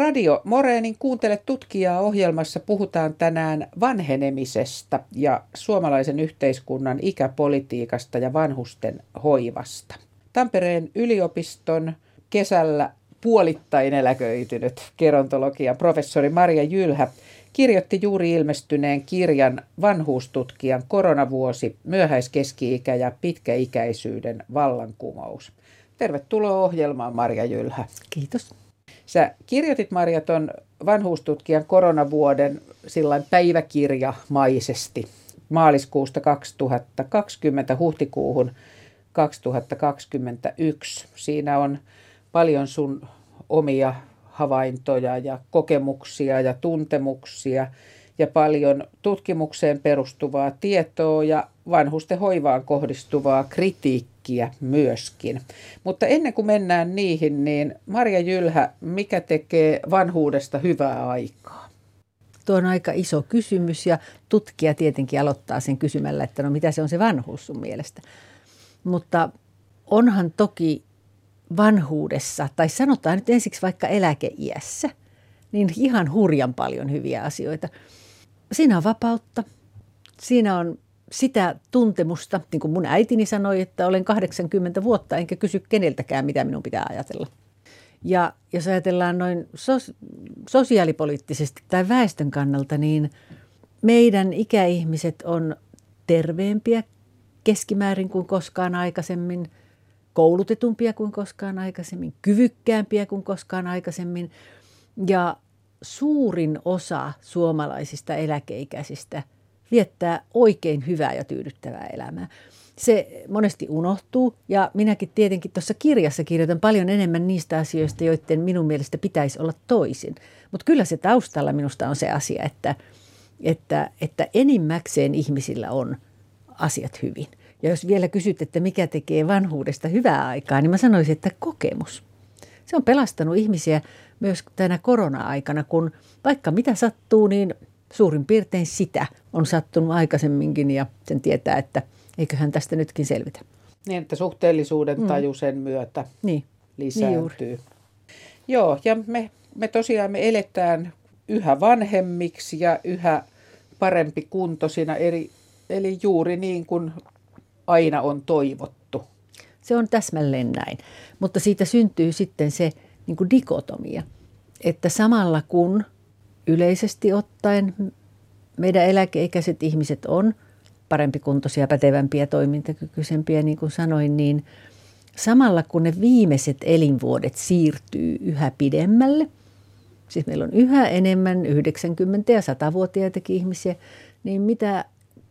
Radio Moreenin Kuuntele tutkijaa ohjelmassa puhutaan tänään vanhenemisesta ja suomalaisen yhteiskunnan ikäpolitiikasta ja vanhusten hoivasta. Tampereen yliopiston kesällä puolittain eläköitynyt gerontologian professori Maria Jylhä kirjoitti juuri ilmestyneen kirjan Vanhuustutkijan koronavuosi, myöhäiskeski-ikä ja pitkäikäisyyden vallankumous. Tervetuloa ohjelmaan Maria Jylhä. Kiitos. Sä kirjoitit Marja ton vanhuustutkijan koronavuoden sillä päiväkirjamaisesti maaliskuusta 2020 huhtikuuhun 2021. Siinä on paljon sun omia havaintoja ja kokemuksia ja tuntemuksia ja paljon tutkimukseen perustuvaa tietoa ja vanhusten hoivaan kohdistuvaa kritiikkiä myöskin. Mutta ennen kuin mennään niihin, niin Marja Jylhä, mikä tekee vanhuudesta hyvää aikaa? Tuo on aika iso kysymys ja tutkija tietenkin aloittaa sen kysymällä, että no mitä se on se vanhuus sun mielestä. Mutta onhan toki vanhuudessa, tai sanotaan nyt ensiksi vaikka eläkeiässä, niin ihan hurjan paljon hyviä asioita. Siinä on vapautta, siinä on sitä tuntemusta, niin kuin mun äitini sanoi, että olen 80 vuotta enkä kysy keneltäkään, mitä minun pitää ajatella. Ja jos ajatellaan noin sos- sosiaalipoliittisesti tai väestön kannalta, niin meidän ikäihmiset on terveempiä keskimäärin kuin koskaan aikaisemmin – koulutetumpia kuin koskaan aikaisemmin, kyvykkäämpiä kuin koskaan aikaisemmin. Ja suurin osa suomalaisista eläkeikäisistä viettää oikein hyvää ja tyydyttävää elämää. Se monesti unohtuu ja minäkin tietenkin tuossa kirjassa kirjoitan paljon enemmän niistä asioista, joiden minun mielestä pitäisi olla toisin. Mutta kyllä se taustalla minusta on se asia, että, että, että enimmäkseen ihmisillä on asiat hyvin. Ja jos vielä kysyt, että mikä tekee vanhuudesta hyvää aikaa, niin mä sanoisin, että kokemus. Se on pelastanut ihmisiä myös tänä korona-aikana, kun vaikka mitä sattuu, niin suurin piirtein sitä on sattunut aikaisemminkin ja sen tietää, että eiköhän tästä nytkin selvitä. Niin, että suhteellisuuden mm. taju sen myötä niin. lisääntyy. Niin Joo, ja me, me tosiaan me eletään yhä vanhemmiksi ja yhä parempi kuntoisina, eri, eli juuri niin kuin aina on toivottu. Se on täsmälleen näin. Mutta siitä syntyy sitten se niin kuin dikotomia, että samalla kun yleisesti ottaen meidän eläkeikäiset ihmiset on parempikuntoisia, pätevämpiä, toimintakykyisempiä, niin kuin sanoin, niin samalla kun ne viimeiset elinvuodet siirtyy yhä pidemmälle, siis meillä on yhä enemmän 90- ja 100-vuotiaitakin ihmisiä, niin mitä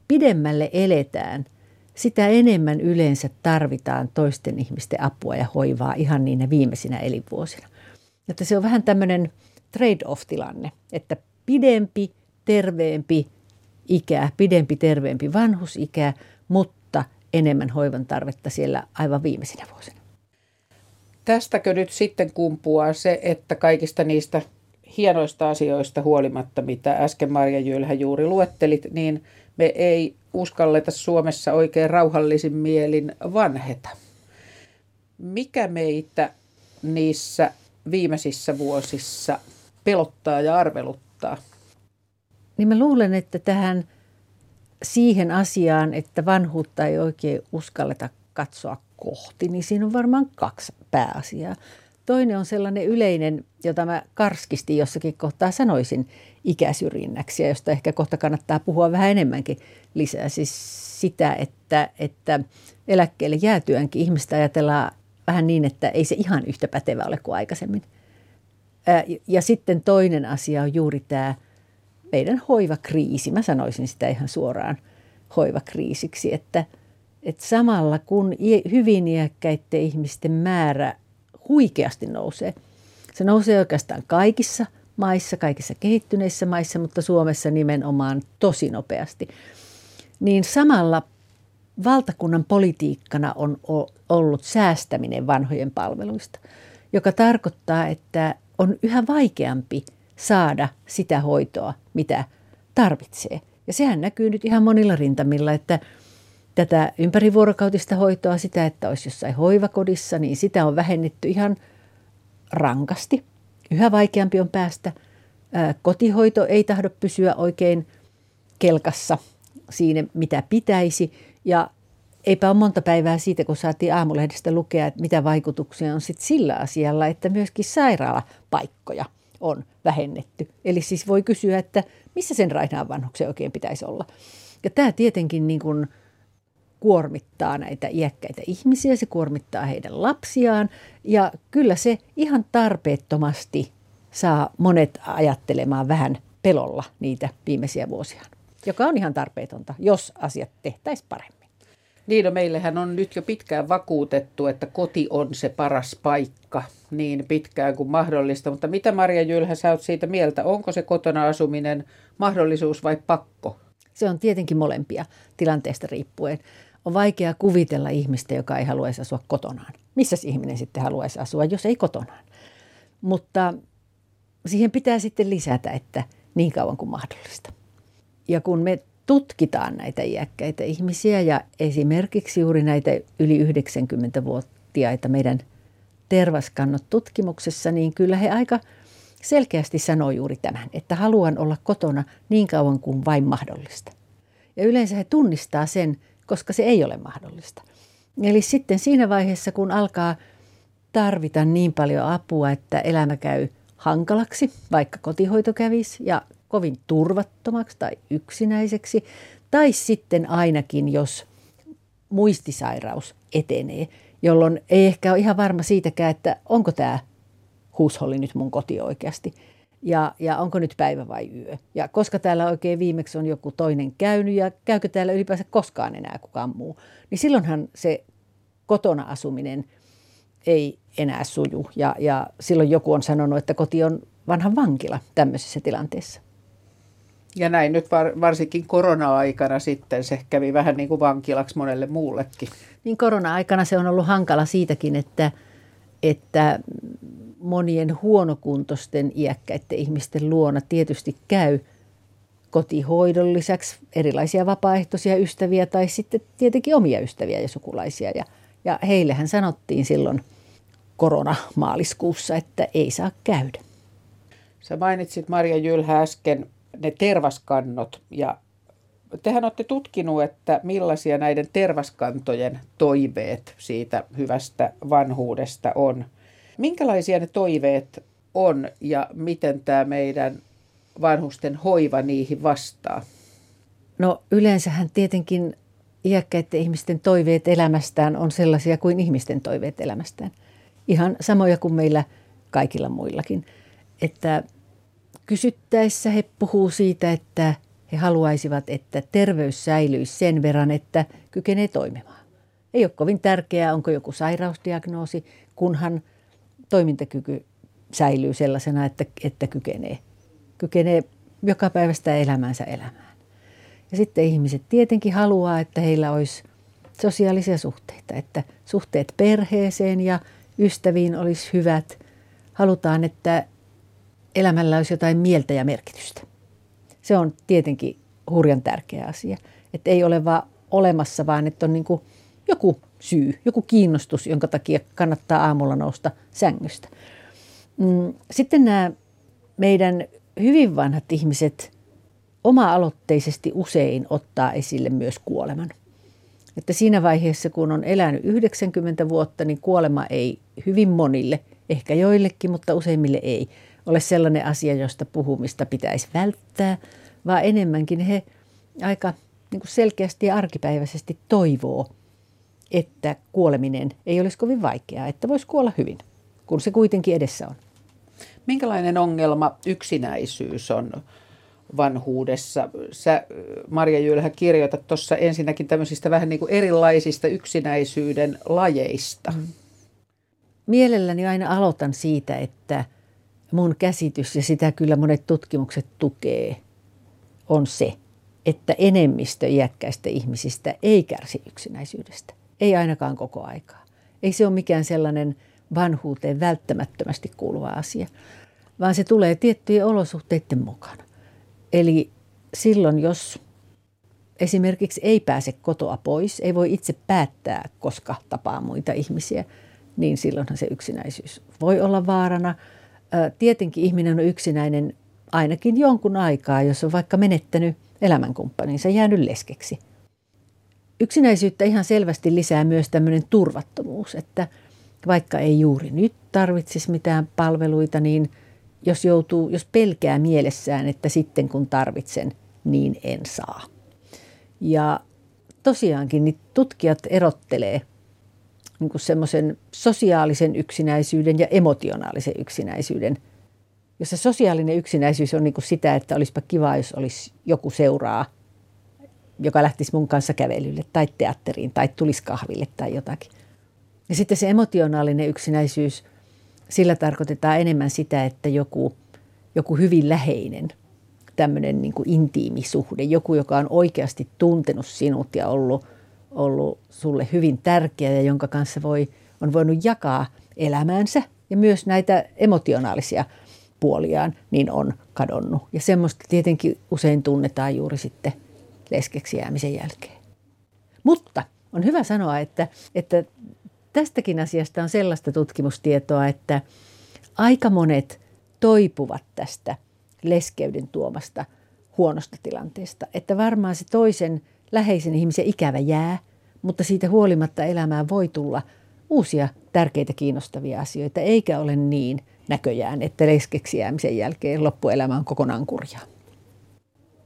pidemmälle eletään – sitä enemmän yleensä tarvitaan toisten ihmisten apua ja hoivaa ihan niinä viimeisinä elinvuosina. Että se on vähän tämmöinen trade-off-tilanne, että pidempi, terveempi ikä, pidempi, terveempi vanhusikä, mutta enemmän hoivan tarvetta siellä aivan viimeisinä vuosina. Tästäkö nyt sitten kumpuaa se, että kaikista niistä hienoista asioista huolimatta, mitä äsken Marja Jylhä juuri luettelit, niin me ei uskalleta Suomessa oikein rauhallisin mielin vanheta. Mikä meitä niissä viimeisissä vuosissa pelottaa ja arveluttaa? Niin mä luulen, että tähän siihen asiaan, että vanhuutta ei oikein uskalleta katsoa kohti, niin siinä on varmaan kaksi pääasiaa. Toinen on sellainen yleinen, jota mä karskisti jossakin kohtaa sanoisin ikäsyrjinnäksi, ja josta ehkä kohta kannattaa puhua vähän enemmänkin lisää. Siis sitä, että, että eläkkeelle jäätyänkin ihmistä ajatellaan vähän niin, että ei se ihan yhtä pätevä ole kuin aikaisemmin. Ja sitten toinen asia on juuri tämä meidän hoivakriisi. Mä sanoisin sitä ihan suoraan hoivakriisiksi, että, että samalla kun hyvin iäkkäiden ihmisten määrä huikeasti nousee. Se nousee oikeastaan kaikissa maissa, kaikissa kehittyneissä maissa, mutta Suomessa nimenomaan tosi nopeasti. Niin samalla valtakunnan politiikkana on ollut säästäminen vanhojen palveluista, joka tarkoittaa, että on yhä vaikeampi saada sitä hoitoa, mitä tarvitsee. Ja sehän näkyy nyt ihan monilla rintamilla, että tätä ympärivuorokautista hoitoa, sitä, että olisi jossain hoivakodissa, niin sitä on vähennetty ihan rankasti. yhä vaikeampi on päästä. Kotihoito ei tahdo pysyä oikein kelkassa siinä, mitä pitäisi. Ja eipä ole monta päivää siitä, kun saatiin aamulehdestä lukea, että mitä vaikutuksia on sit sillä asialla, että myöskin sairaalapaikkoja on vähennetty. Eli siis voi kysyä, että missä sen rainaan vanhuksen oikein pitäisi olla. Ja tämä tietenkin niin kuin kuormittaa näitä iäkkäitä ihmisiä, se kuormittaa heidän lapsiaan ja kyllä se ihan tarpeettomasti saa monet ajattelemaan vähän pelolla niitä viimeisiä vuosia, joka on ihan tarpeetonta, jos asiat tehtäisiin paremmin. Niin, no meillähän on nyt jo pitkään vakuutettu, että koti on se paras paikka niin pitkään kuin mahdollista. Mutta mitä Marja Jylhä, sä oot siitä mieltä? Onko se kotona asuminen mahdollisuus vai pakko? Se on tietenkin molempia tilanteesta riippuen. On vaikea kuvitella ihmistä, joka ei haluaisi asua kotonaan. Missä ihminen sitten haluaisi asua, jos ei kotonaan? Mutta siihen pitää sitten lisätä, että niin kauan kuin mahdollista. Ja kun me tutkitaan näitä iäkkäitä ihmisiä ja esimerkiksi juuri näitä yli 90-vuotiaita meidän tervaskannot tutkimuksessa, niin kyllä he aika selkeästi sanoo juuri tämän, että haluan olla kotona niin kauan kuin vain mahdollista. Ja yleensä he tunnistaa sen, koska se ei ole mahdollista. Eli sitten siinä vaiheessa, kun alkaa tarvita niin paljon apua, että elämä käy hankalaksi, vaikka kotihoito kävisi ja kovin turvattomaksi tai yksinäiseksi, tai sitten ainakin, jos muistisairaus etenee, jolloin ei ehkä ole ihan varma siitäkään, että onko tämä huusholli nyt mun koti oikeasti. Ja, ja onko nyt päivä vai yö. Ja koska täällä oikein viimeksi on joku toinen käynyt ja käykö täällä ylipäänsä koskaan enää kukaan muu, niin silloinhan se kotona asuminen ei enää suju. Ja, ja silloin joku on sanonut, että koti on vanha vankila tämmöisessä tilanteessa. Ja näin nyt var, varsinkin korona-aikana sitten se kävi vähän niin kuin vankilaksi monelle muullekin. Niin korona-aikana se on ollut hankala siitäkin, että, että monien huonokuntoisten iäkkäiden ihmisten luona tietysti käy kotihoidon lisäksi erilaisia vapaaehtoisia ystäviä tai sitten tietenkin omia ystäviä ja sukulaisia. Ja, ja heillehän sanottiin silloin koronamaaliskuussa, että ei saa käydä. Sä mainitsit Maria Jylhä äsken ne tervaskannot ja tehän olette tutkinut, että millaisia näiden tervaskantojen toiveet siitä hyvästä vanhuudesta on. Minkälaisia ne toiveet on ja miten tämä meidän vanhusten hoiva niihin vastaa? No yleensähän tietenkin iäkkäiden ihmisten toiveet elämästään on sellaisia kuin ihmisten toiveet elämästään. Ihan samoja kuin meillä kaikilla muillakin. Että kysyttäessä he puhuu siitä, että he haluaisivat, että terveys säilyisi sen verran, että kykenee toimimaan. Ei ole kovin tärkeää, onko joku sairausdiagnoosi, kunhan toimintakyky säilyy sellaisena, että, että kykenee, kykenee joka päivästä elämänsä elämään. Ja sitten ihmiset tietenkin haluaa, että heillä olisi sosiaalisia suhteita, että suhteet perheeseen ja ystäviin olisi hyvät. Halutaan, että elämällä olisi jotain mieltä ja merkitystä. Se on tietenkin hurjan tärkeä asia. Että ei ole vaan olemassa, vaan että on niin kuin joku syy, joku kiinnostus, jonka takia kannattaa aamulla nousta sängystä. Mm, sitten nämä meidän hyvin vanhat ihmiset oma-aloitteisesti usein ottaa esille myös kuoleman. Että siinä vaiheessa, kun on elänyt 90 vuotta, niin kuolema ei hyvin monille, ehkä joillekin, mutta useimmille ei, ole sellainen asia, josta puhumista pitäisi välttää, vaan enemmänkin he aika niin kuin selkeästi ja arkipäiväisesti toivoo, että kuoleminen ei olisi kovin vaikeaa, että voisi kuolla hyvin, kun se kuitenkin edessä on. Minkälainen ongelma yksinäisyys on vanhuudessa? Sä, Marja Jylhä, kirjoitat tuossa ensinnäkin tämmöisistä vähän niin kuin erilaisista yksinäisyyden lajeista. Mm. Mielelläni aina aloitan siitä, että mun käsitys, ja sitä kyllä monet tutkimukset tukee, on se, että enemmistö iäkkäistä ihmisistä ei kärsi yksinäisyydestä. Ei ainakaan koko aikaa. Ei se ole mikään sellainen vanhuuteen välttämättömästi kuuluva asia, vaan se tulee tiettyjen olosuhteiden mukana. Eli silloin, jos esimerkiksi ei pääse kotoa pois, ei voi itse päättää, koska tapaa muita ihmisiä, niin silloinhan se yksinäisyys voi olla vaarana. Tietenkin ihminen on yksinäinen ainakin jonkun aikaa, jos on vaikka menettänyt elämänkumppaninsa, jäänyt leskeksi. Yksinäisyyttä ihan selvästi lisää myös tämmöinen turvattomuus, että vaikka ei juuri nyt tarvitsisi mitään palveluita, niin jos joutuu, jos pelkää mielessään, että sitten kun tarvitsen, niin en saa. Ja tosiaankin niin tutkijat erottelee niin semmoisen sosiaalisen yksinäisyyden ja emotionaalisen yksinäisyyden. Jos se sosiaalinen yksinäisyys on niin kuin sitä, että olisipa kiva, jos olisi joku seuraa, joka lähtisi mun kanssa kävelylle tai teatteriin tai tulisi kahville tai jotakin. Ja sitten se emotionaalinen yksinäisyys, sillä tarkoitetaan enemmän sitä, että joku, joku hyvin läheinen – tämmöinen niin kuin intiimi suhde, joku, joka on oikeasti tuntenut sinut ja ollut, ollut sulle hyvin tärkeä ja jonka kanssa voi, on voinut jakaa elämäänsä ja myös näitä emotionaalisia puoliaan, niin on kadonnut. Ja semmoista tietenkin usein tunnetaan juuri sitten leskeksi jäämisen jälkeen. Mutta on hyvä sanoa, että, että tästäkin asiasta on sellaista tutkimustietoa, että aika monet toipuvat tästä – leskeyden tuomasta huonosta tilanteesta. Että varmaan se toisen läheisen ihmisen ikävä jää, mutta siitä huolimatta elämään voi tulla uusia tärkeitä kiinnostavia asioita, eikä ole niin näköjään, että leskeksi jäämisen jälkeen loppuelämä on kokonaan kurjaa.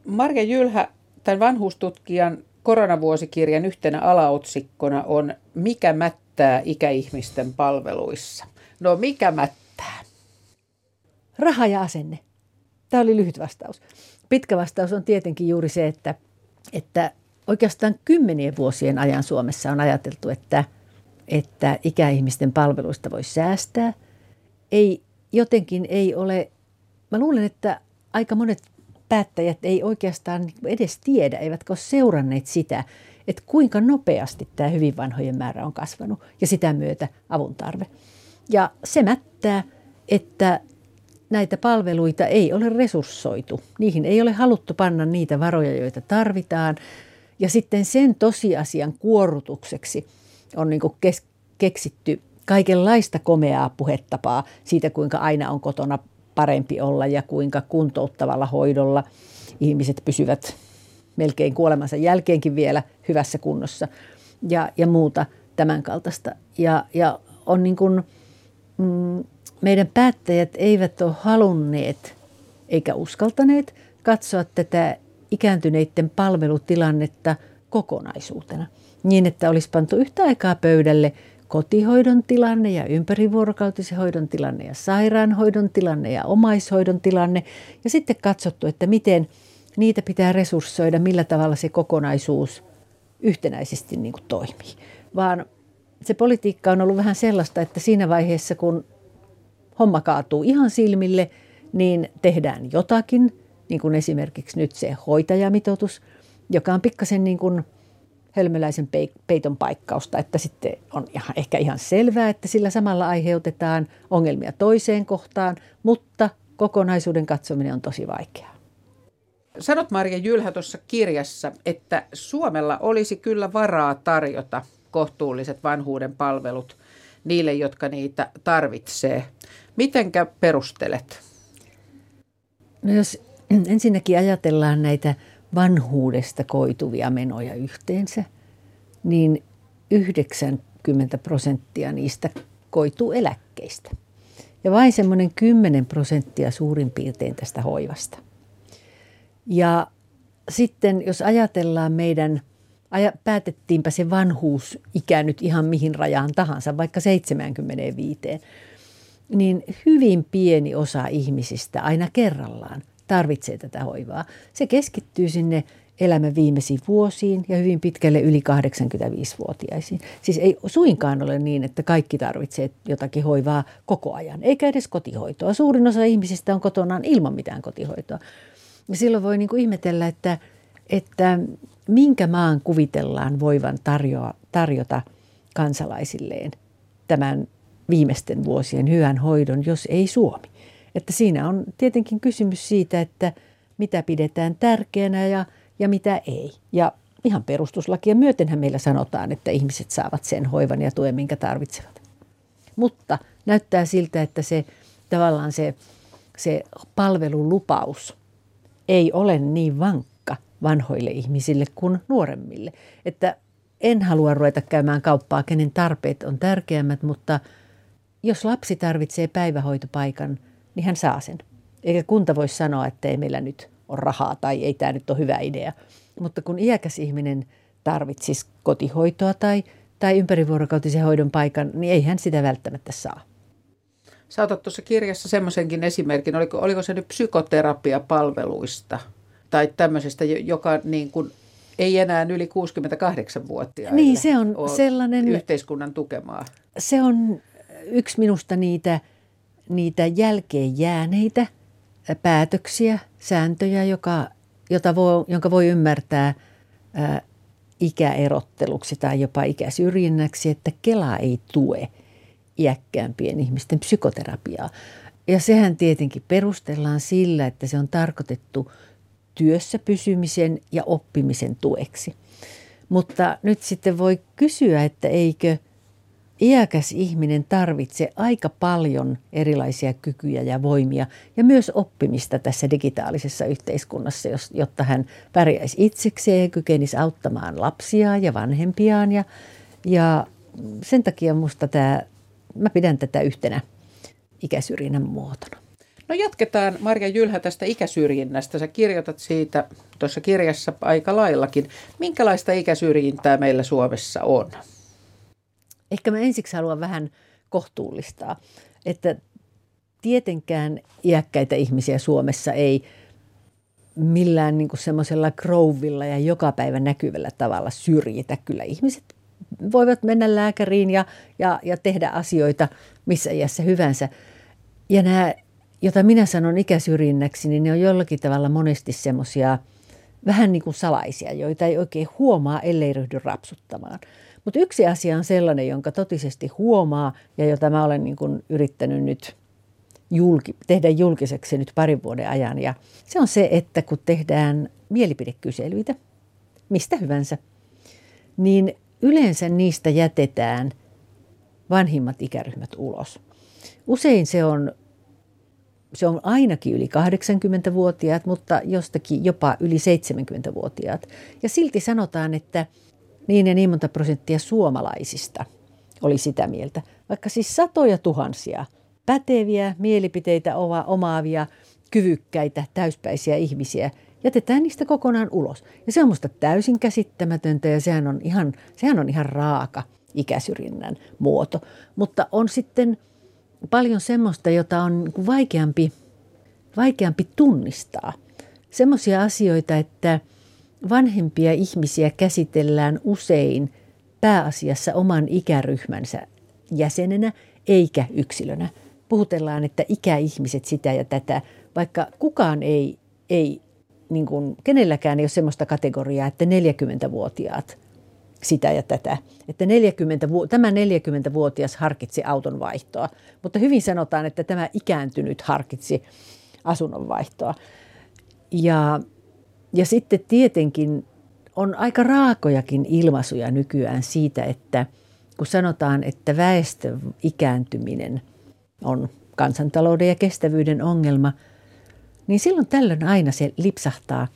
Marja Jylhä, tämän vanhuustutkijan koronavuosikirjan yhtenä alaotsikkona on Mikä mättää ikäihmisten palveluissa? No mikä mättää? Raha ja asenne. Tämä oli lyhyt vastaus. Pitkä vastaus on tietenkin juuri se, että, että oikeastaan kymmenien vuosien ajan Suomessa on ajateltu, että, että ikäihmisten palveluista voi säästää. Ei, jotenkin ei ole, mä luulen, että aika monet päättäjät ei oikeastaan edes tiedä, eivätkä ole seuranneet sitä, että kuinka nopeasti tämä hyvin vanhojen määrä on kasvanut ja sitä myötä avun tarve. Ja se mättää, että näitä palveluita ei ole resurssoitu. Niihin ei ole haluttu panna niitä varoja, joita tarvitaan. Ja sitten sen tosiasian kuorutukseksi on niin kes- keksitty kaikenlaista komeaa puhetapaa siitä, kuinka aina on kotona parempi olla ja kuinka kuntouttavalla hoidolla ihmiset pysyvät melkein kuolemansa jälkeenkin vielä hyvässä kunnossa ja, ja muuta tämän kaltaista. Ja, ja on niin kuin, mm, meidän päättäjät eivät ole halunneet eikä uskaltaneet katsoa tätä ikääntyneiden palvelutilannetta kokonaisuutena. Niin, että olisi pantu yhtä aikaa pöydälle kotihoidon tilanne ja ympärivuorokautisen hoidon tilanne ja sairaanhoidon tilanne ja omaishoidon tilanne. Ja sitten katsottu, että miten niitä pitää resurssoida, millä tavalla se kokonaisuus yhtenäisesti niin kuin toimii. Vaan se politiikka on ollut vähän sellaista, että siinä vaiheessa, kun homma kaatuu ihan silmille, niin tehdään jotakin, niin kuin esimerkiksi nyt se hoitajamitoitus, joka on pikkasen niin kuin hölmöläisen peiton paikkausta, että sitten on ihan, ehkä ihan selvää, että sillä samalla aiheutetaan ongelmia toiseen kohtaan, mutta kokonaisuuden katsominen on tosi vaikeaa. Sanot Marja Jylhä tuossa kirjassa, että Suomella olisi kyllä varaa tarjota kohtuulliset vanhuuden palvelut niille, jotka niitä tarvitsee. Mitenkä perustelet? No jos ensinnäkin ajatellaan näitä vanhuudesta koituvia menoja yhteensä, niin 90 prosenttia niistä koituu eläkkeistä. Ja vain semmoinen 10 prosenttia suurin piirtein tästä hoivasta. Ja sitten jos ajatellaan meidän, päätettiinpä se vanhuusikä nyt ihan mihin rajaan tahansa, vaikka 75, niin hyvin pieni osa ihmisistä aina kerrallaan tarvitsee tätä hoivaa. Se keskittyy sinne elämän viimeisiin vuosiin ja hyvin pitkälle yli 85-vuotiaisiin. Siis ei suinkaan ole niin, että kaikki tarvitsee jotakin hoivaa koko ajan, eikä edes kotihoitoa. Suurin osa ihmisistä on kotonaan ilman mitään kotihoitoa. Ja silloin voi niin kuin ihmetellä, että, että minkä maan kuvitellaan voivan tarjoa, tarjota kansalaisilleen tämän viimeisten vuosien hyvän hoidon, jos ei Suomi. Että siinä on tietenkin kysymys siitä, että mitä pidetään tärkeänä ja, ja mitä ei. Ja ihan perustuslakia myötenhän meillä sanotaan, että ihmiset saavat sen hoivan ja tuen, minkä tarvitsevat. Mutta näyttää siltä, että se tavallaan se, se palvelulupaus ei ole niin vankka vanhoille ihmisille kuin nuoremmille. Että en halua ruveta käymään kauppaa, kenen tarpeet on tärkeämmät, mutta jos lapsi tarvitsee päivähoitopaikan, niin hän saa sen. Eikä kunta voi sanoa, että ei meillä nyt ole rahaa tai ei tämä nyt ole hyvä idea. Mutta kun iäkäs ihminen tarvitsisi kotihoitoa tai, tai ympärivuorokautisen hoidon paikan, niin ei hän sitä välttämättä saa. Sä otat tuossa kirjassa semmoisenkin esimerkin, oliko, oliko se nyt psykoterapiapalveluista tai tämmöisestä, joka niin kuin ei enää yli 68-vuotiaille Niin, se on sellainen... Yhteiskunnan tukemaa. Se on yksi minusta niitä, niitä jälkeen jääneitä päätöksiä, sääntöjä, joka, jota voi, jonka voi ymmärtää ää, ikäerotteluksi tai jopa ikäsyrjinnäksi, että Kela ei tue iäkkäämpien ihmisten psykoterapiaa. Ja sehän tietenkin perustellaan sillä, että se on tarkoitettu työssä pysymisen ja oppimisen tueksi. Mutta nyt sitten voi kysyä, että eikö iäkäs ihminen tarvitse aika paljon erilaisia kykyjä ja voimia ja myös oppimista tässä digitaalisessa yhteiskunnassa, jotta hän pärjäisi itsekseen ja kykenisi auttamaan lapsiaan ja vanhempiaan. Ja, ja sen takia minusta tämä, mä pidän tätä yhtenä ikäsyrjinnän muotona. No jatketaan Marja Jylhä tästä ikäsyrjinnästä. Sä kirjoitat siitä tuossa kirjassa aika laillakin. Minkälaista ikäsyrjintää meillä Suomessa on? Ehkä mä ensiksi haluan vähän kohtuullistaa, että tietenkään iäkkäitä ihmisiä Suomessa ei millään niin semmoisella krouvilla ja joka päivä näkyvällä tavalla syrjitä. Kyllä ihmiset voivat mennä lääkäriin ja, ja, ja tehdä asioita missä iässä hyvänsä. Ja nämä jota minä sanon ikäsyrjinnäksi, niin ne on jollakin tavalla monesti semmoisia vähän niin kuin salaisia, joita ei oikein huomaa, ellei ryhdy rapsuttamaan. Mutta yksi asia on sellainen, jonka totisesti huomaa ja jota mä olen niin kuin yrittänyt nyt julki, tehdä julkiseksi nyt parin vuoden ajan. Ja se on se, että kun tehdään mielipidekyselyitä, mistä hyvänsä, niin yleensä niistä jätetään vanhimmat ikäryhmät ulos. Usein se on se on ainakin yli 80-vuotiaat, mutta jostakin jopa yli 70-vuotiaat. Ja silti sanotaan, että niin ja niin monta prosenttia suomalaisista oli sitä mieltä. Vaikka siis satoja tuhansia päteviä, mielipiteitä omaavia, kyvykkäitä, täyspäisiä ihmisiä jätetään niistä kokonaan ulos. Ja se on minusta täysin käsittämätöntä ja sehän on ihan, sehän on ihan raaka ikäsyrjinnän muoto. Mutta on sitten paljon semmoista, jota on niin vaikeampi, vaikeampi tunnistaa. Semmoisia asioita, että vanhempia ihmisiä käsitellään usein pääasiassa oman ikäryhmänsä jäsenenä eikä yksilönä. Puhutellaan, että ikäihmiset sitä ja tätä, vaikka kukaan ei, ei niin kuin, kenelläkään ei ole semmoista kategoriaa, että 40-vuotiaat sitä ja tätä. Että 40, tämä 40-vuotias harkitsi auton vaihtoa, mutta hyvin sanotaan, että tämä ikääntynyt harkitsi asunnon vaihtoa. Ja, ja sitten tietenkin on aika raakojakin ilmaisuja nykyään siitä, että kun sanotaan, että väestön ikääntyminen on kansantalouden ja kestävyyden ongelma, niin silloin tällöin aina se lipsahtaa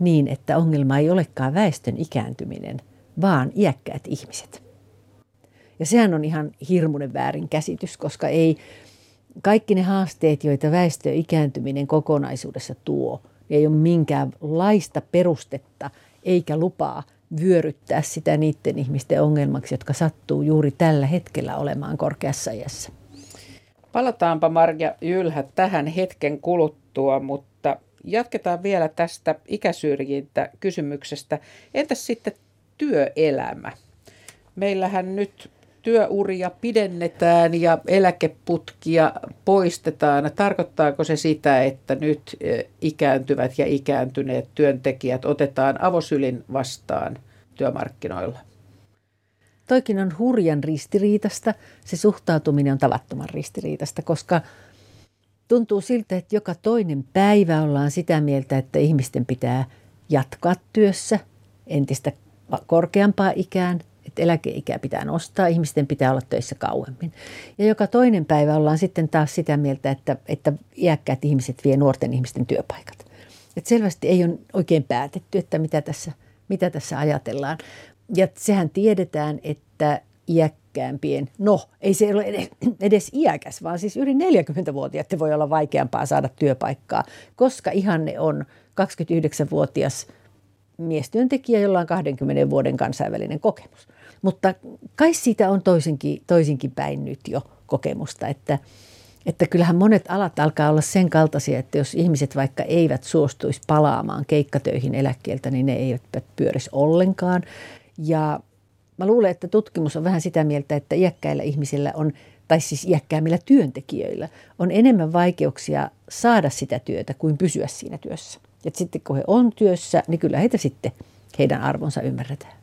niin, että ongelma ei olekaan väestön ikääntyminen – vaan iäkkäät ihmiset. Ja sehän on ihan hirmuinen väärin käsitys, koska ei kaikki ne haasteet, joita väestö ikääntyminen kokonaisuudessa tuo, ei ole minkäänlaista perustetta eikä lupaa vyöryttää sitä niiden ihmisten ongelmaksi, jotka sattuu juuri tällä hetkellä olemaan korkeassa iässä. Palataanpa Marja Jylhä tähän hetken kuluttua, mutta jatketaan vielä tästä ikäsyrjintä kysymyksestä. Entäs sitten työelämä. Meillähän nyt työuria pidennetään ja eläkeputkia poistetaan. Tarkoittaako se sitä, että nyt e, ikääntyvät ja ikääntyneet työntekijät otetaan avosylin vastaan työmarkkinoilla? Toikin on hurjan ristiriitasta. Se suhtautuminen on tavattoman ristiriitasta, koska tuntuu siltä, että joka toinen päivä ollaan sitä mieltä, että ihmisten pitää jatkaa työssä entistä korkeampaa ikään, että eläkeikää pitää nostaa, ihmisten pitää olla töissä kauemmin. Ja joka toinen päivä ollaan sitten taas sitä mieltä, että, että iäkkäät ihmiset vie nuorten ihmisten työpaikat. Et selvästi ei ole oikein päätetty, että mitä tässä, mitä tässä ajatellaan. Ja sehän tiedetään, että iäkkäämpien, no ei se ole edes, edes iäkäs, vaan siis yli 40-vuotiaat voi olla vaikeampaa saada työpaikkaa, koska ihanne on 29-vuotias miestyöntekijä, jolla on 20 vuoden kansainvälinen kokemus. Mutta kai siitä on toisinkin, toisinkin päin nyt jo kokemusta, että, että kyllähän monet alat alkaa olla sen kaltaisia, että jos ihmiset vaikka eivät suostuisi palaamaan keikkatöihin eläkkeeltä, niin ne eivät pyörisi ollenkaan. Ja mä luulen, että tutkimus on vähän sitä mieltä, että iäkkäillä ihmisillä on, tai siis iäkkäämmillä työntekijöillä, on enemmän vaikeuksia saada sitä työtä kuin pysyä siinä työssä. Ja sitten kun he on työssä, niin kyllä heitä sitten heidän arvonsa ymmärretään.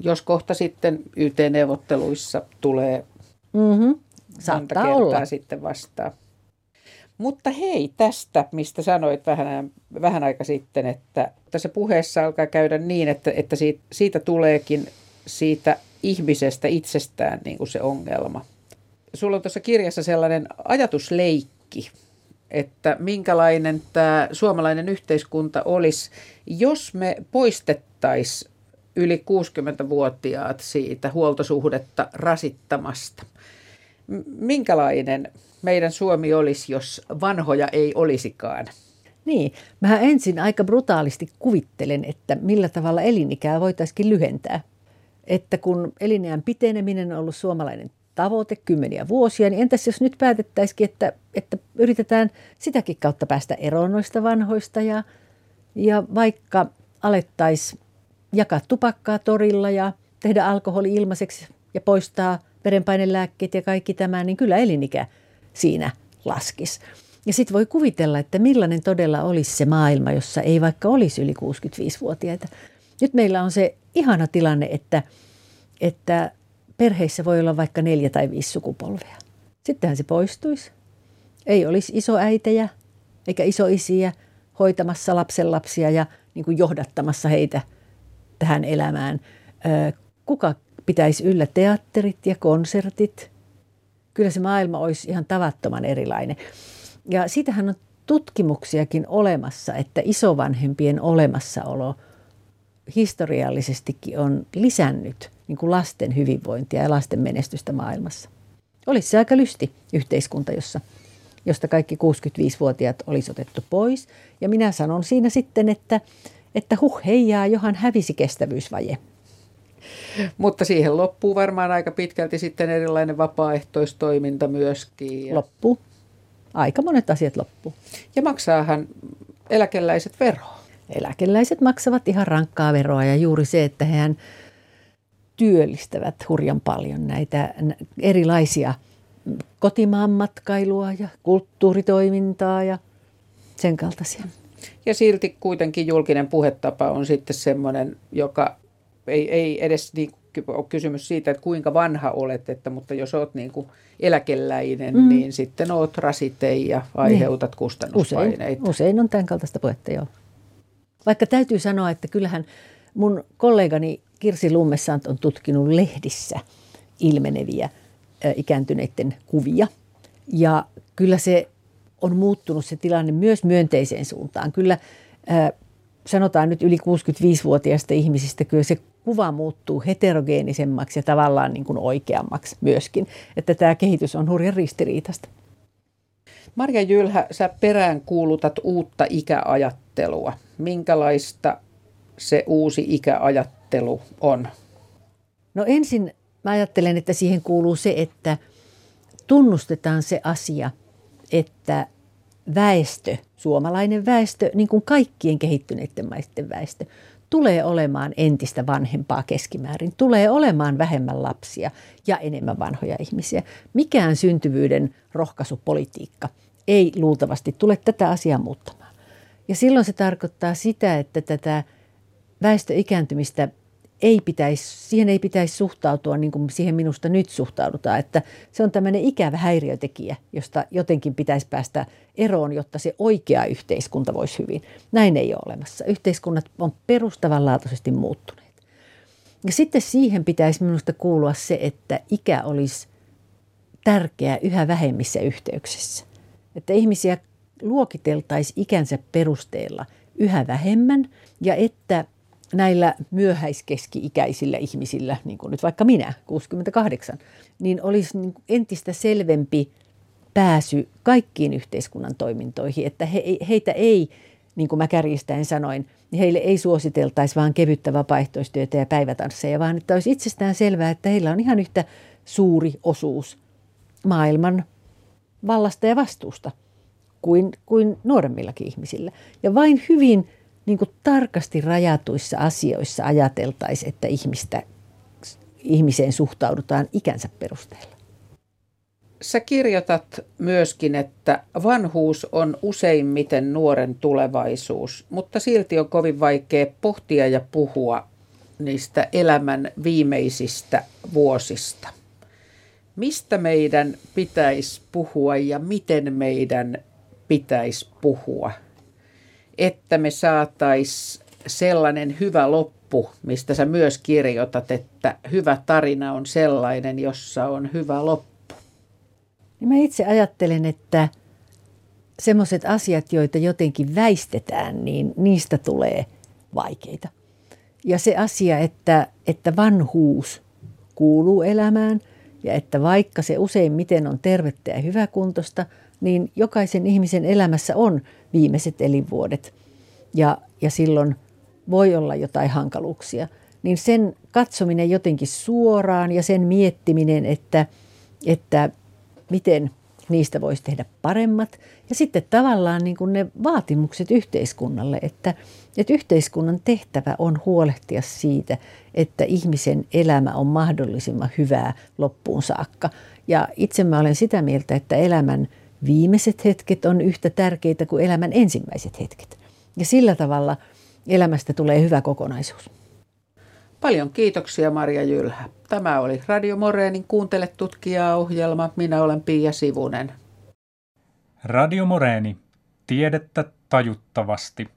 Jos kohta sitten YT-neuvotteluissa tulee mm-hmm. Saattaa monta olla. sitten vastaan. Mutta hei tästä, mistä sanoit vähän, vähän aika sitten, että tässä puheessa alkaa käydä niin, että, että siitä, siitä tuleekin siitä ihmisestä itsestään niin kuin se ongelma. Sulla on tuossa kirjassa sellainen ajatusleikki, että minkälainen tämä suomalainen yhteiskunta olisi, jos me poistettaisiin yli 60-vuotiaat siitä huoltosuhdetta rasittamasta. Minkälainen meidän Suomi olisi, jos vanhoja ei olisikaan? Niin, mä ensin aika brutaalisti kuvittelen, että millä tavalla elinikää voitaisiin lyhentää. Että kun elinjään piteneminen on ollut suomalainen tavoite kymmeniä vuosia, niin entäs jos nyt päätettäisikin, että, että yritetään sitäkin kautta päästä eroon noista vanhoista ja, ja vaikka alettaisiin jakaa tupakkaa torilla ja tehdä alkoholi ilmaiseksi ja poistaa verenpainelääkkeet ja kaikki tämä, niin kyllä elinikä siinä laskisi. Ja sitten voi kuvitella, että millainen todella olisi se maailma, jossa ei vaikka olisi yli 65-vuotiaita. Nyt meillä on se ihana tilanne, että, että perheissä voi olla vaikka neljä tai viisi sukupolvea. Sittenhän se poistuisi. Ei olisi isoäitejä eikä isoisiä hoitamassa lapsenlapsia ja niin kuin johdattamassa heitä tähän elämään. Kuka pitäisi yllä teatterit ja konsertit? Kyllä se maailma olisi ihan tavattoman erilainen. Ja siitähän on tutkimuksiakin olemassa, että isovanhempien olemassaolo historiallisestikin on lisännyt niin kuin lasten hyvinvointia ja lasten menestystä maailmassa. Olisi se aika lysti yhteiskunta, jossa, josta kaikki 65-vuotiaat olisi otettu pois. Ja minä sanon siinä sitten, että, että huh heijaa, johan hävisi kestävyysvaje. Mutta siihen loppuu varmaan aika pitkälti sitten erilainen vapaaehtoistoiminta myöskin. Loppuu. Aika monet asiat loppuu. Ja maksaahan eläkeläiset veroa. Eläkeläiset maksavat ihan rankkaa veroa ja juuri se, että hehän työllistävät hurjan paljon näitä erilaisia kotimaan matkailua ja kulttuuritoimintaa ja sen kaltaisia. Ja silti kuitenkin julkinen puhetapa on sitten semmoinen, joka ei, ei edes niin ole kysymys siitä, että kuinka vanha olet, että, mutta jos olet niin kuin eläkeläinen, mm. niin sitten olet rasite ja aiheutat niin. kustannuspaineita. Usein, usein on tämän kaltaista puhetta, joo. Vaikka täytyy sanoa, että kyllähän mun kollegani Kirsi Lummessant on tutkinut lehdissä ilmeneviä ikääntyneiden kuvia. Ja kyllä se on muuttunut se tilanne myös myönteiseen suuntaan. Kyllä sanotaan nyt yli 65-vuotiaista ihmisistä, kyllä se kuva muuttuu heterogeenisemmaksi ja tavallaan niin kuin oikeammaksi myöskin. Että tämä kehitys on hurjan ristiriitasta. Marja Jylhä, sä perään kuulutat uutta ikäajattelua. Minkälaista se uusi ikäajattelu on? No ensin mä ajattelen, että siihen kuuluu se, että tunnustetaan se asia, että väestö, suomalainen väestö, niin kuin kaikkien kehittyneiden maisten väestö, tulee olemaan entistä vanhempaa keskimäärin, tulee olemaan vähemmän lapsia ja enemmän vanhoja ihmisiä. Mikään syntyvyyden rohkaisupolitiikka ei luultavasti tule tätä asiaa muuttamaan. Ja silloin se tarkoittaa sitä, että tätä väestöikääntymistä ei pitäisi, siihen ei pitäisi suhtautua niin kuin siihen minusta nyt suhtaudutaan, että se on tämmöinen ikävä häiriötekijä, josta jotenkin pitäisi päästä eroon, jotta se oikea yhteiskunta voisi hyvin. Näin ei ole olemassa. Yhteiskunnat on perustavanlaatuisesti muuttuneet. Ja sitten siihen pitäisi minusta kuulua se, että ikä olisi tärkeä yhä vähemmissä yhteyksissä. Että ihmisiä luokiteltaisiin ikänsä perusteella yhä vähemmän ja että näillä myöhäiskeski-ikäisillä ihmisillä, niin kuin nyt vaikka minä, 68, niin olisi niin entistä selvempi pääsy kaikkiin yhteiskunnan toimintoihin, että he, heitä ei, niin kuin mä kärjistäen sanoin, niin heille ei suositeltaisi vaan kevyttä vapaaehtoistyötä ja päivätansseja, vaan että olisi itsestään selvää, että heillä on ihan yhtä suuri osuus maailman vallasta ja vastuusta kuin, kuin nuoremmillakin ihmisillä. Ja vain hyvin niin kuin tarkasti rajatuissa asioissa ajateltaisiin, että ihmistä, ihmiseen suhtaudutaan ikänsä perusteella. Sä kirjoitat myöskin, että vanhuus on useimmiten nuoren tulevaisuus, mutta silti on kovin vaikea pohtia ja puhua niistä elämän viimeisistä vuosista. Mistä meidän pitäisi puhua ja miten meidän pitäisi puhua, että me saatais sellainen hyvä loppu, mistä sä myös kirjoitat, että hyvä tarina on sellainen, jossa on hyvä loppu. Niin mä itse ajattelen, että semmoiset asiat, joita jotenkin väistetään, niin niistä tulee vaikeita. Ja se asia, että, että vanhuus kuuluu elämään ja että vaikka se useimmiten on tervettä ja hyväkuntoista – niin jokaisen ihmisen elämässä on viimeiset elinvuodet ja, ja silloin voi olla jotain hankaluuksia. Niin sen katsominen jotenkin suoraan ja sen miettiminen, että, että miten niistä voisi tehdä paremmat. Ja sitten tavallaan niin kuin ne vaatimukset yhteiskunnalle, että, että yhteiskunnan tehtävä on huolehtia siitä, että ihmisen elämä on mahdollisimman hyvää loppuun saakka. Ja itse mä olen sitä mieltä, että elämän viimeiset hetket on yhtä tärkeitä kuin elämän ensimmäiset hetket. Ja sillä tavalla elämästä tulee hyvä kokonaisuus. Paljon kiitoksia Maria Jylhä. Tämä oli Radio Moreenin Kuuntele tutkijaa ohjelma. Minä olen Pia Sivunen. Radio Moreeni. Tiedettä tajuttavasti.